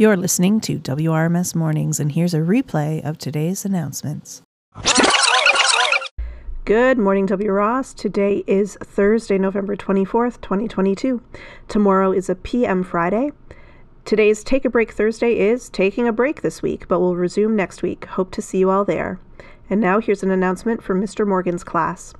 You're listening to WRMS Mornings, and here's a replay of today's announcements. Good morning, W. Ross. Today is Thursday, November 24th, 2022. Tomorrow is a PM Friday. Today's Take a Break Thursday is taking a break this week, but we'll resume next week. Hope to see you all there. And now here's an announcement from Mr. Morgan's class.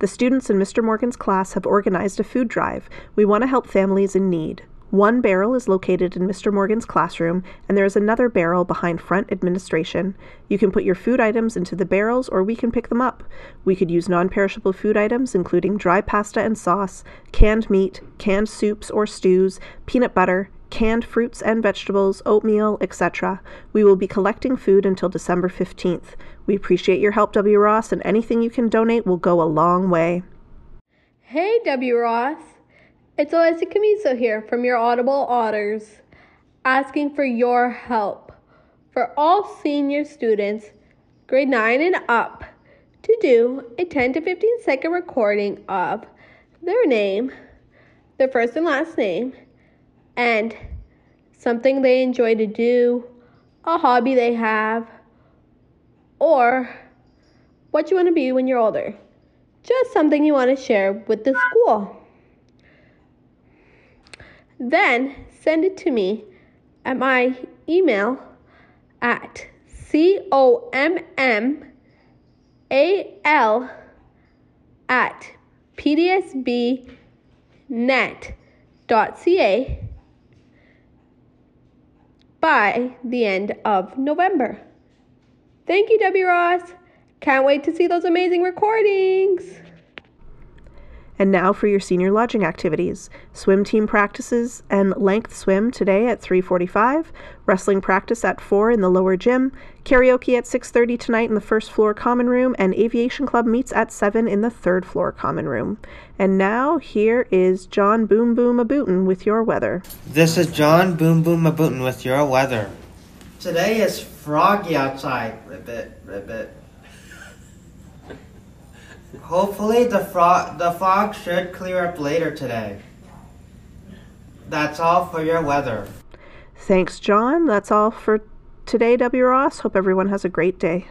The students in Mr. Morgan's class have organized a food drive. We want to help families in need. One barrel is located in Mr. Morgan's classroom, and there is another barrel behind front administration. You can put your food items into the barrels, or we can pick them up. We could use non perishable food items, including dry pasta and sauce, canned meat, canned soups or stews, peanut butter, canned fruits and vegetables, oatmeal, etc. We will be collecting food until December 15th. We appreciate your help, W. Ross, and anything you can donate will go a long way. Hey, W. Ross. It's Alyssa Camiso here from your Audible Otters, asking for your help for all senior students, grade 9 and up, to do a 10 to 15 second recording of their name, their first and last name, and something they enjoy to do, a hobby they have, or what you want to be when you're older. Just something you want to share with the school. Then send it to me at my email at commal at pdsbnet.ca by the end of November. Thank you, W. Ross. Can't wait to see those amazing recordings. And now for your senior lodging activities. Swim team practices and length swim today at 3:45, wrestling practice at 4 in the lower gym, karaoke at 6:30 tonight in the first floor common room and aviation club meets at 7 in the third floor common room. And now here is John Boom Boom Abootin with your weather. This is John Boom Boom Abootin with your weather. Today is froggy outside. Ribbit, ribbit. Hopefully the frog the fog should clear up later today. That's all for your weather. Thanks, John. That's all for today, W. Ross. Hope everyone has a great day.